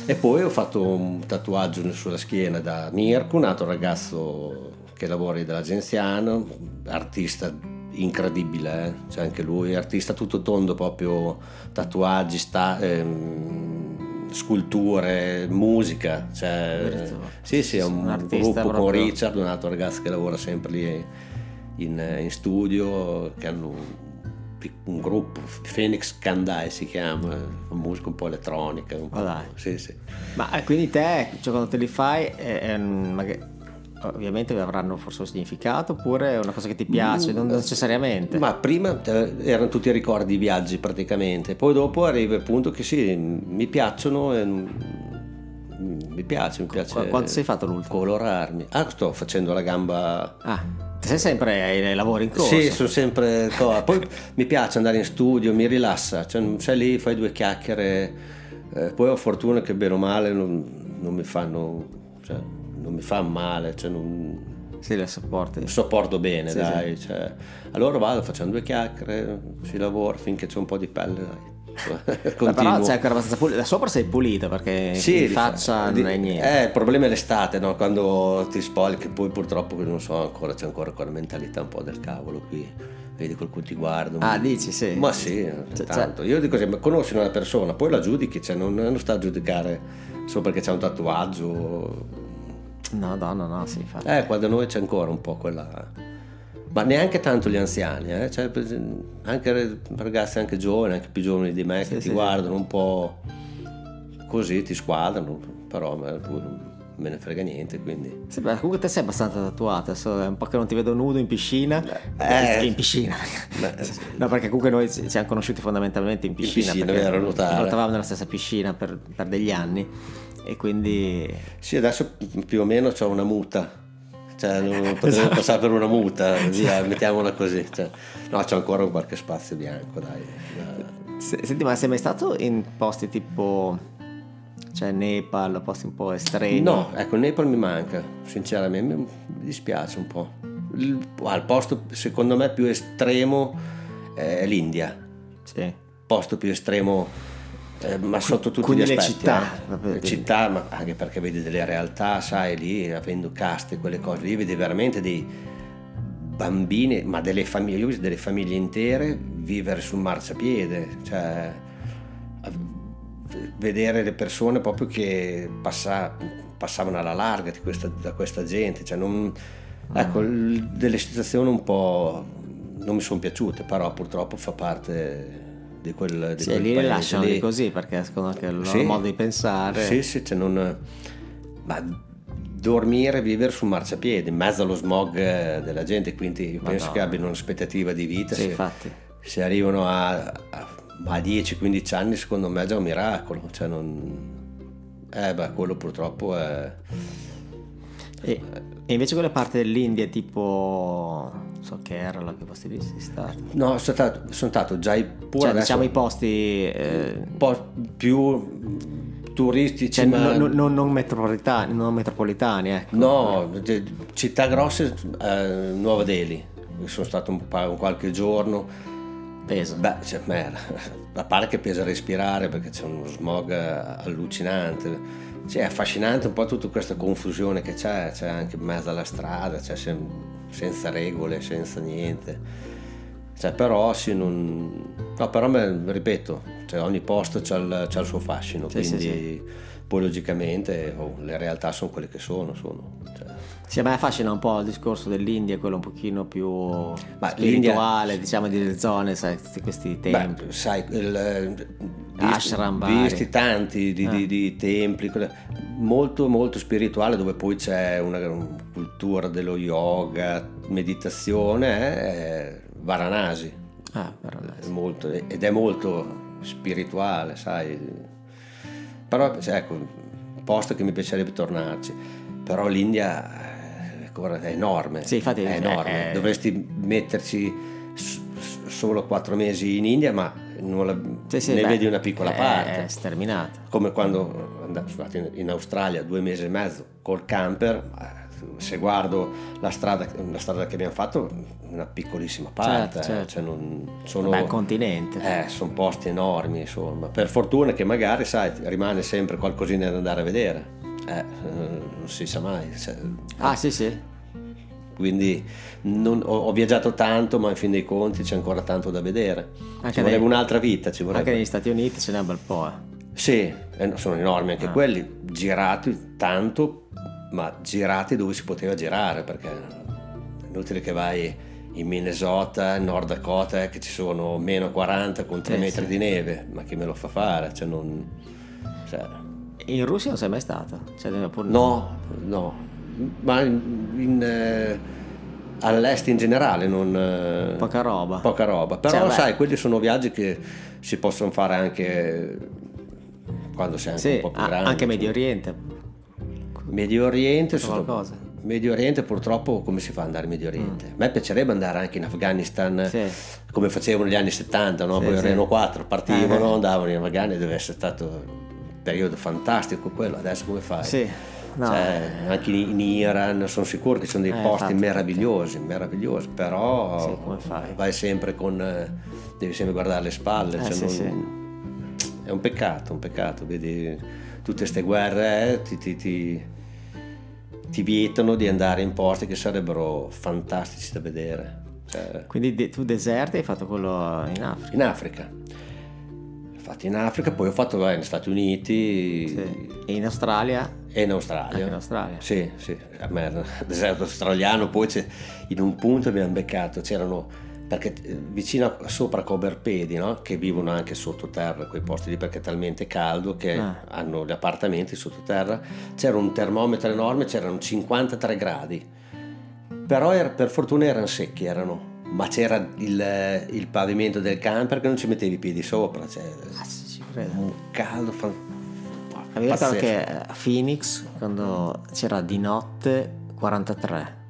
E poi ho fatto un tatuaggio sulla schiena da Mirko, un altro ragazzo che lavora dell'agenziano, artista incredibile, eh? cioè anche lui, artista tutto tondo, proprio tatuaggi, sta- ehm, sculture, musica. Cioè, sì, sì, è un, Un gruppo con proprio- Richard, un altro ragazzo che lavora sempre lì in, in studio, che hanno un, un gruppo, Phoenix Kandai si chiama, musica un po' elettronica. Un po', Ma dai. Sì, sì. Ma eh, quindi te, cioè, quando te li fai, è- è un- maga- ovviamente avranno forse un significato oppure è una cosa che ti piace, non necessariamente. Mm, Ma prima eh, erano tutti ricordi di viaggi praticamente, poi dopo arriva il punto che sì, mi piacciono e mm, mi piace, mi piace Qu- quanto sei fatto l'ultimo? colorarmi. Ah, sto facendo la gamba Ah, sei sempre ai, lavori in corso. Sì, sono sempre Poi mi piace andare in studio, mi rilassa, cioè, sei lì, fai due chiacchiere, eh, poi ho fortuna che bene o male non, non mi fanno, cioè, non mi fa male, cioè, non, Sì, le sopporti. sopporto bene, Sì, dai. cioè. allora vado, facciamo due chiacchiere, si lavora finché c'è un po' di pelle, dai. Ma però Continuo. sei ancora abbastanza pulita. Da sopra sei pulita perché Sì, in faccia di- non è niente. Eh, il problema è l'estate, no? quando ti spogli, che poi purtroppo non so ancora, c'è ancora quella mentalità un po' del cavolo qui. Vedi qualcuno ti guarda. Ah, ma- dici, sì. Ma sì, Cioè, tanto. Io dico sempre, conosci una persona, poi la giudichi, cioè non, non sta a giudicare solo perché c'è un tatuaggio. No, no, sì, infatti. Eh, qua da noi c'è ancora un po' quella, ma neanche tanto gli anziani, eh? cioè, anche ragazzi anche giovani, anche più giovani di me, sì, che sì, ti guardano un po' così, ti squadrano, però non me ne frega niente, quindi... Sì, beh, comunque te sei abbastanza tatuato, adesso è un po' che non ti vedo nudo in piscina, eh, eh. in piscina, beh, no perché comunque noi ci siamo conosciuti fondamentalmente in piscina, in piscina perché nuotavamo nella stessa piscina per, per degli anni e quindi... Sì, adesso più o meno ho una muta cioè non potevo esatto. passare per una muta, via, mettiamola così. Cioè, no, c'è ancora qualche spazio bianco, dai. Senti, ma sei mai stato in posti tipo cioè Nepal, posti un po' estremi? No, ecco, Nepal mi manca, sinceramente, mi dispiace un po'. Il, il posto secondo me più estremo è l'India. Sì. Posto più estremo eh, ma sotto tutti Quindi gli aspetti. Le città, eh. le città, ma anche perché vedi delle realtà, sai, lì avendo caste, quelle cose, lì vedi veramente dei bambini, ma delle famiglie, io ho visto delle famiglie intere vivere sul marciapiede, cioè vedere le persone proprio che passa, passavano alla larga questa, da questa gente, cioè non, ecco, delle situazioni un po' non mi sono piaciute, però purtroppo fa parte di quel, di sì, quel paese. lasciano lì. così perché secondo è il loro sì, modo di pensare. Sì, sì, cioè non... Ma dormire e vivere sul marciapiede, in mezzo allo smog eh, della gente, quindi io penso che abbiano un'aspettativa di vita. Sì, se, infatti. Se arrivano a, a, a 10-15 anni, secondo me è già un miracolo. Cioè non... Eh beh, quello purtroppo è... E, e invece quelle parti dell'India tipo so che era la che posti lì sei stato no sono stato, sono stato già pure cioè, diciamo i posti eh... un po' più turistici cioè, ma... non, non, non, metropolitani non metropolitani ecco. no città grosse eh, Nuova Delhi. Sono stato un, un qualche giorno. Pesa. Beh cioè, merda. a parte che pesa respirare perché c'è uno smog allucinante sì, è affascinante un po' tutta questa confusione che c'è, c'è anche in mezzo alla strada, c'è sem- senza regole, senza niente. Cioè, però sì, non... No, però ripeto, cioè, ogni posto c'ha il, c'ha il, suo fascino, sì, quindi sì, sì. poi logicamente oh, le realtà sono quelle che sono. sono cioè. Sì, a me affascina un po' il discorso dell'India, quello un pochino più Ma spirituale, diciamo, delle zone, sai, questi templi. Beh, sai, il, Ashram visti tanti di, ah. di, di, templi, molto molto spirituale dove poi c'è una, una cultura dello yoga, meditazione, è Varanasi. Ah, Varanasi. È molto, ed è molto spirituale, sai. Però ecco, un posto che mi piacerebbe tornarci. Però l'India è enorme. Sì, infatti, è enorme. È... Dovresti metterci solo quattro mesi in India, ma la, sì, sì, ne beh, vedi una piccola è, parte. È sterminata. Come quando andavo in Australia due mesi e mezzo col camper, se guardo la strada, la strada che abbiamo fatto, una piccolissima parte. Certo, certo. Cioè non, sono, Beh, continente. Eh, sono posti enormi, insomma. Per fortuna che magari, sai, rimane sempre qualcosina da andare a vedere. Eh, non si sa mai. Cioè, ah, sì, sì quindi non, ho, ho, viaggiato tanto ma in fin dei conti c'è ancora tanto da vedere anche ci vorrebbe nei, un'altra vita ci vorrebbe. anche negli Stati Uniti ce n'è un bel po' eh. sì sono enormi anche ah. quelli girati tanto ma girati dove si poteva girare perché è inutile che vai in Minnesota, in Nord Dakota, eh, che ci sono meno 40 con 3 eh, metri sì. di neve, ma chi me lo fa fare? Cioè non, cioè... In Russia non sei mai stato? Cioè, pur... No, no, ma in, in, eh, all'est in generale non, eh, poca roba. Poca roba. Però cioè, sai, quelli sono viaggi che si possono fare anche quando sei anche sì, un po' più grande. Anche Medio Oriente. Medio Oriente, qualcosa. Medio Oriente purtroppo come si fa ad andare in Medio Oriente? Mm. A me piacerebbe andare anche in Afghanistan sì. come facevano negli anni 70, no? sì, poi sì. Renault 4 partivano, eh. andavano in Afghanistan, deve essere stato periodo fantastico quello, adesso come fai? Sì. No. Cioè, anche in Iran sono sicuro che sono dei eh, posti infatti, meravigliosi, meravigliosi, però sì, vai sempre con... devi sempre guardare le spalle. Eh, cioè sì, non, sì. È un peccato, un peccato, vedi tutte queste guerre eh, ti, ti, ti, ti, vietano di andare in posti che sarebbero fantastici da vedere. Cioè, Quindi de- tu deserti hai fatto quello in Africa? In Africa fatti in Africa, poi ho fatto vai, negli Stati Uniti Sì. E in Australia? e in Australia. Anche in Australia. Sì, sì, a me il deserto australiano, poi in un punto abbiamo beccato, c'erano, perché eh, vicino a- sopra a Coberpedi, no? che vivono anche sottoterra, quei posti lì perché è talmente caldo che Ah. hanno gli appartamenti sottoterra, c'era un termometro enorme, c'erano 53 gradi, però era- per fortuna erano secchi, erano. Ma c'era il, il pavimento del camper che non ci mettevi i piedi sopra, cioè, Ah, sì, ci credo. un caldo fan... Avevi detto pazzesco. che a Phoenix, quando c'era di notte, 43.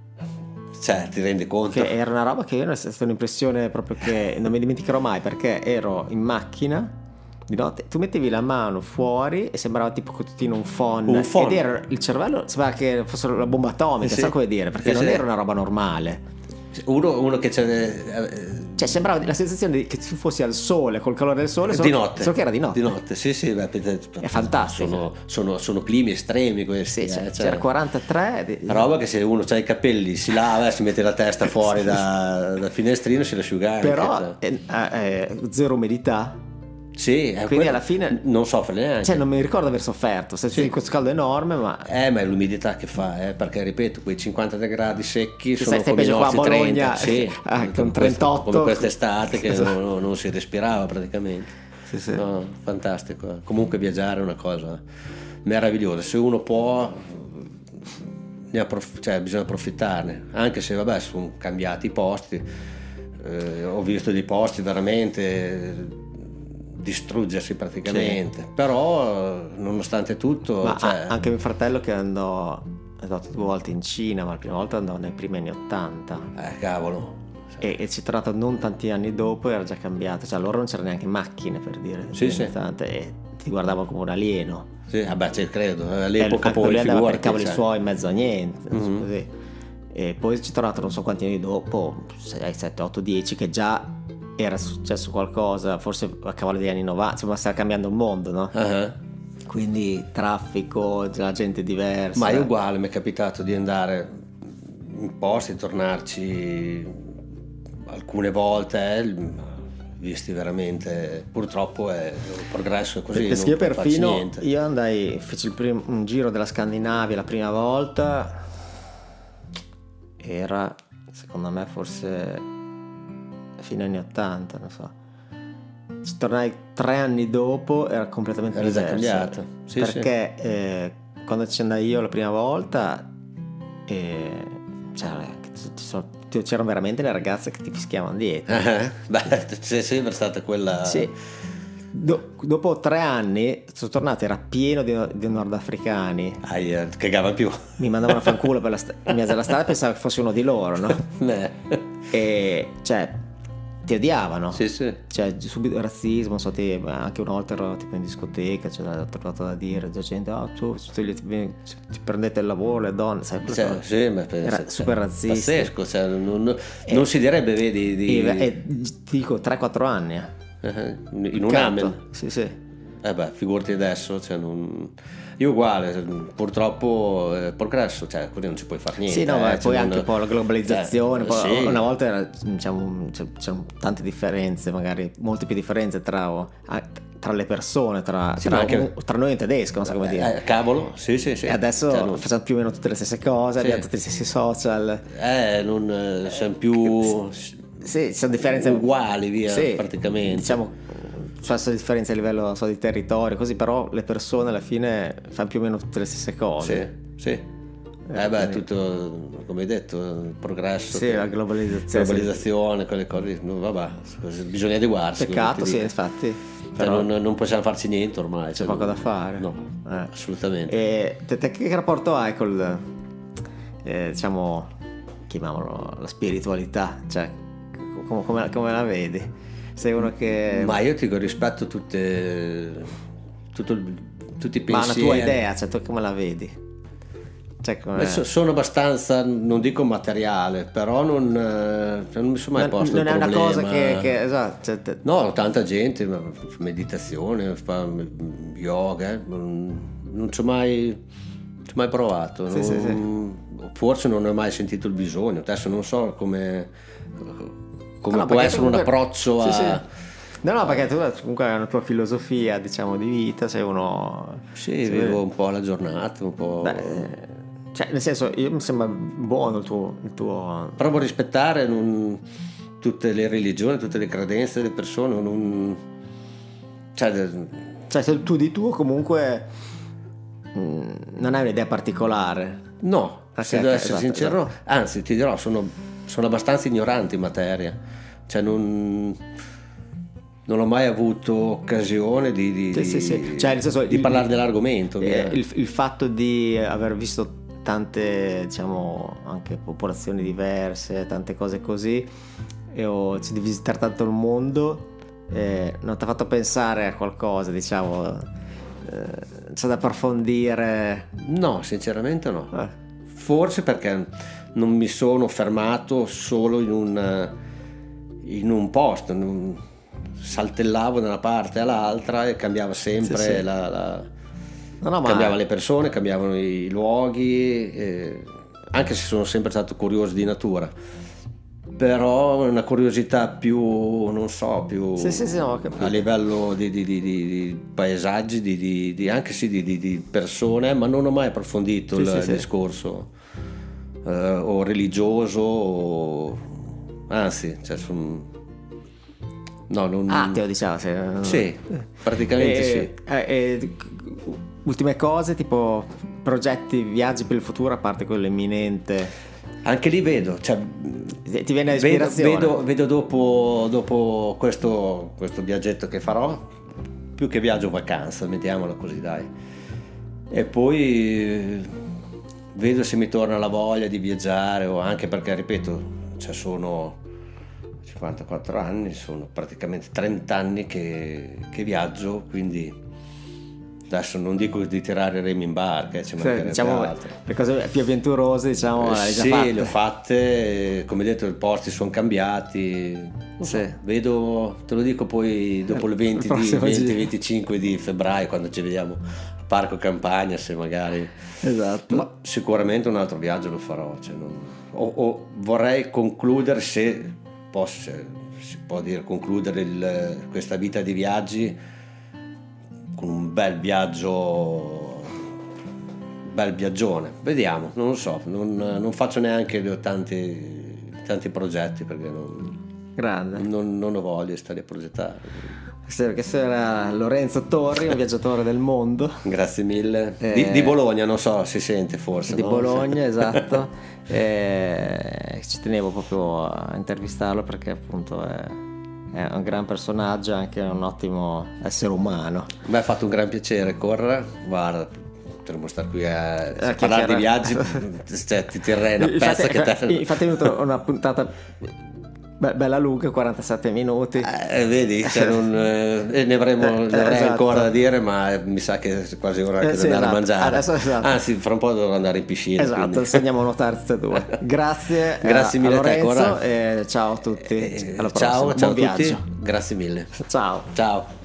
Cioè, ti rendi conto? Che era una roba che io è stata un'impressione proprio che non mi dimenticherò mai perché ero in macchina di notte, tu mettevi la mano fuori e sembrava tipo che tu in un phon, Un phon. ed era il cervello sembrava che fosse una bomba atomica, Sì. sai come dire, perché Sì, non sì. era una roba normale. Uno, uno che c'è... eh, Cioè sembrava la sensazione che tu fossi al sole, col calore del sole, solo, di notte. solo che era di notte. Di notte, sì, sì. beh, È fantastico. Sono, sono- sono climi estremi questi. Sì, eh, cioè, cioè, c'era 43 di- Roba che se uno ha i capelli, si lava, si mette la testa fuori da- dal finestrino, si lascia asciugare. però cioè. eh, eh, zero umidità. Sì, quindi quello- alla fine- Non soffre neanche. Cioè non mi ricordo aver sofferto, se Sì. di questo caldo enorme, ma Eh, ma è l'umidità che fa, eh, perché ripeto, quei 53 gradi secchi Sì, sono stai come i peggio qua a nostri Bologna, 30, sì, ah, con come 38. quest- come quest'estate che Esatto. non, non- si respirava praticamente. Sì, sì. No, fantastico. eh. Comunque viaggiare è una cosa meravigliosa, se uno può approf- cioè, bisogna approfittarne, anche se vabbè sono cambiati i posti, Eh, ho visto dei posti veramente distruggersi praticamente, però eh, nonostante tutto... Ma cioè, anche mio fratello che andò, andato due volte in Cina, ma la prima volta andò nei primi anni 80 Eh, cavolo. e, e ci è tornato non tanti anni dopo era già cambiato, cioè allora non c'erano neanche macchine per dire, Sì, sì. 80, e ti guardavano come un alieno. Sì, vabbè, ci credo. E All'epoca anche poi lui andava per cavoli cioè. suoi in mezzo a niente, non so così. E poi ci è tornato non so quanti anni dopo, 6, 7, 8, 10, che già era successo qualcosa, forse a cavallo degli anni 90, insomma stava cambiando il mondo, no? Ah, Quindi traffico, la gente diversa. Ma è uguale, mi è capitato di andare in posti e tornarci alcune volte, eh, visti veramente, purtroppo è il progresso è così. Perché io perfino niente. io andai, feci il prim- un giro della Scandinavia la prima volta, era secondo me forse fine anni 80, non so. Tornai tre anni dopo, era completamente Era diverso. cambiato. Sì, perché eh, quando ci andai io la prima volta, eh, c'era- ci sono- c'erano veramente le ragazze che ti fischiavano dietro. Ah, Beh, c'è sempre stata quella... Sì. Do- dopo tre anni sono tornato, era pieno di, di nordafricani. Ai, eh, cagava più. Mi mandavano a fanculo per la st- alla strada e pensavo che fosse uno di loro, no? Eh, E cioè, ti odiavano. sì, sì. Cioè, subito razzismo, so te, anche una volta ero tipo in discoteca, c'era trovato da dire, la gente, ah, tu, tu ti, ti prendete il lavoro, le donne, sai, Cioè, sì, ma Era pensa- super razzista. Pazzesco, cioè, non, non- E- non si direbbe, vedi, di, E, e ti dico 3-4 anni. eh. eh, in un amen. Sì, sì. Eh beh, figurati adesso, cioè non... io uguale, purtroppo è progresso, cioè quindi non ci puoi fare niente. Sì, no, eh, ma cioè, poi anche un po' la globalizzazione. Eh, poi sì. Una volta era, diciamo, c'erano tante differenze, magari molte più differenze tra, tra le persone, tra, Sì, tra, anche- tra noi e tedesco, non so come dire. Eh, cavolo, sì, sì, sì. e adesso Cioè, non- facciamo più o meno tutte le stesse cose, Sì. abbiamo tutti gli stessi social. eh, non eh, siamo più Sì, sono differenze uguali, via, Sì, praticamente. Diciamo, c'è sono differenze a livello so, di territorio, così, però le persone alla fine fanno più o meno tutte le stesse cose. Sì, sì. Eh beh, tutto, come hai detto, il progresso. Sì, la globalizzazione. globalizzazione, quelle cose, no, vabbè, bisogna adeguarsi. come Peccato, sì, infatti. Cioè, Però non, non possiamo farci niente ormai. c'è cioè, poco da fare. No, Eh. assolutamente. E te, te che rapporto hai col, eh, diciamo, chiamiamolo la spiritualità? Cioè, com- come, come la vedi? Sei uno che... Ma io ti rispetto tutte, tutto tutti i ma pensieri. una tua idea, cioè tu come la vedi? Cioè, sono abbastanza, non dico materiale, però non, eh, non mi sono mai non, posto non il è una problema. cosa che... che- esatto, cioè, te- No, tanta gente, ma meditazione, fa yoga, eh, non, non ci ho mai, ci ho mai provato. Sì, sì, non- Forse non ne ho mai sentito il bisogno. Adesso non so come, come No, può essere un comunque- approccio sì, a... sì. No, no, perché tu comunque hai una tua filosofia, diciamo, di vita, sei uno... Sì, vivo un po' la giornata, un po'... Beh, cioè, nel senso, io, mi sembra buono il tuo... Il tuo... Provo a rispettare non, tutte le religioni, tutte le credenze delle persone, non... Cioè, cioè tu di tuo comunque mm, non hai un'idea particolare? No, se devo essere esatto, sincero, esatto. anzi ti dirò, sono, sono abbastanza ignorante in materia. Cioè non non ho mai avuto occasione di, di, sì, sì, sì. Cioè, senso, di il, parlare dell'argomento. Eh, il, il, fatto di aver visto tante, diciamo, anche popolazioni diverse, tante cose così, e ho, cioè, di visitare tanto il mondo, eh, non ti ha fatto pensare a qualcosa, diciamo, eh, c'è da approfondire? No, sinceramente no. Eh. Forse perché non mi sono fermato solo in un, in un posto. In saltellavo da una parte all'altra e cambiava sempre sì, sì. la, la... No, no, cambiava le persone, cambiavano i luoghi, eh, anche se sono sempre stato curioso di natura. Però una curiosità più, non so, più sì, sì, no, a livello di, di, di, di paesaggi, anche sì di, persone, ma non ho mai approfondito il discorso eh, o religioso, o... anzi, cioè, sono No, non... Ateo, diciamo. Se... Sì, praticamente e, sì. Eh, e, ultime cose, tipo progetti, viaggi per il futuro, a parte quello imminente. Anche lì vedo, cioè, ti viene l'ispirazione. Vedo, vedo, vedo dopo, dopo questo, questo viaggetto che farò, più che viaggio vacanza, mettiamolo così dai. E poi vedo se mi torna la voglia di viaggiare o anche perché, ripeto, cioè sono 54 anni, sono praticamente 30 anni che, che viaggio, quindi adesso non dico di tirare remi in barca, eh, ci cioè, diciamo, le cose più avventurose diciamo eh, sì, fatte. le ho fatte, come detto i posti sono cambiati, sì. vedo, te lo dico poi dopo il 20-25 di febbraio quando ci vediamo Parco Campagna se magari... Esatto. Ma sicuramente un altro viaggio lo farò, cioè non, o, o vorrei concludere se posso, si può dire, concludere il, questa vita di viaggi con un bel viaggio, bel viaggione. Vediamo, non lo so, non, non faccio neanche tanti, tanti progetti perché non, non, non ho voglia di stare a progettare. Questo era Lorenzo Torri, un viaggiatore del mondo. Grazie mille. Eh, di, di, Bologna, non so, si sente forse. Di no? Bologna, esatto. eh, ci tenevo proprio a intervistarlo perché appunto è, è un gran personaggio, anche un ottimo essere umano. Mi ha fatto un gran piacere, Corra. Guarda, potremmo stare qui a, a parlare di viaggi, cioè, ti terrei una pezza che te... Infatti è venuta una puntata Beh, bella lunga, 47 minuti. Eh, vedi, cioè non, eh, ne, avremo, ne avrei esatto. ancora da dire, ma mi sa che è quasi ora eh, sì, andare esatto. a mangiare. Adesso, esatto. Anzi, fra un po' dovrò andare in piscina. Esatto, quindi. andiamo a nuotare tutte e due. Grazie, Grazie mille a, a Lorenzo, e ciao a tutti. Eh, ciao, ciao a tutti. Grazie mille. Ciao. Ciao.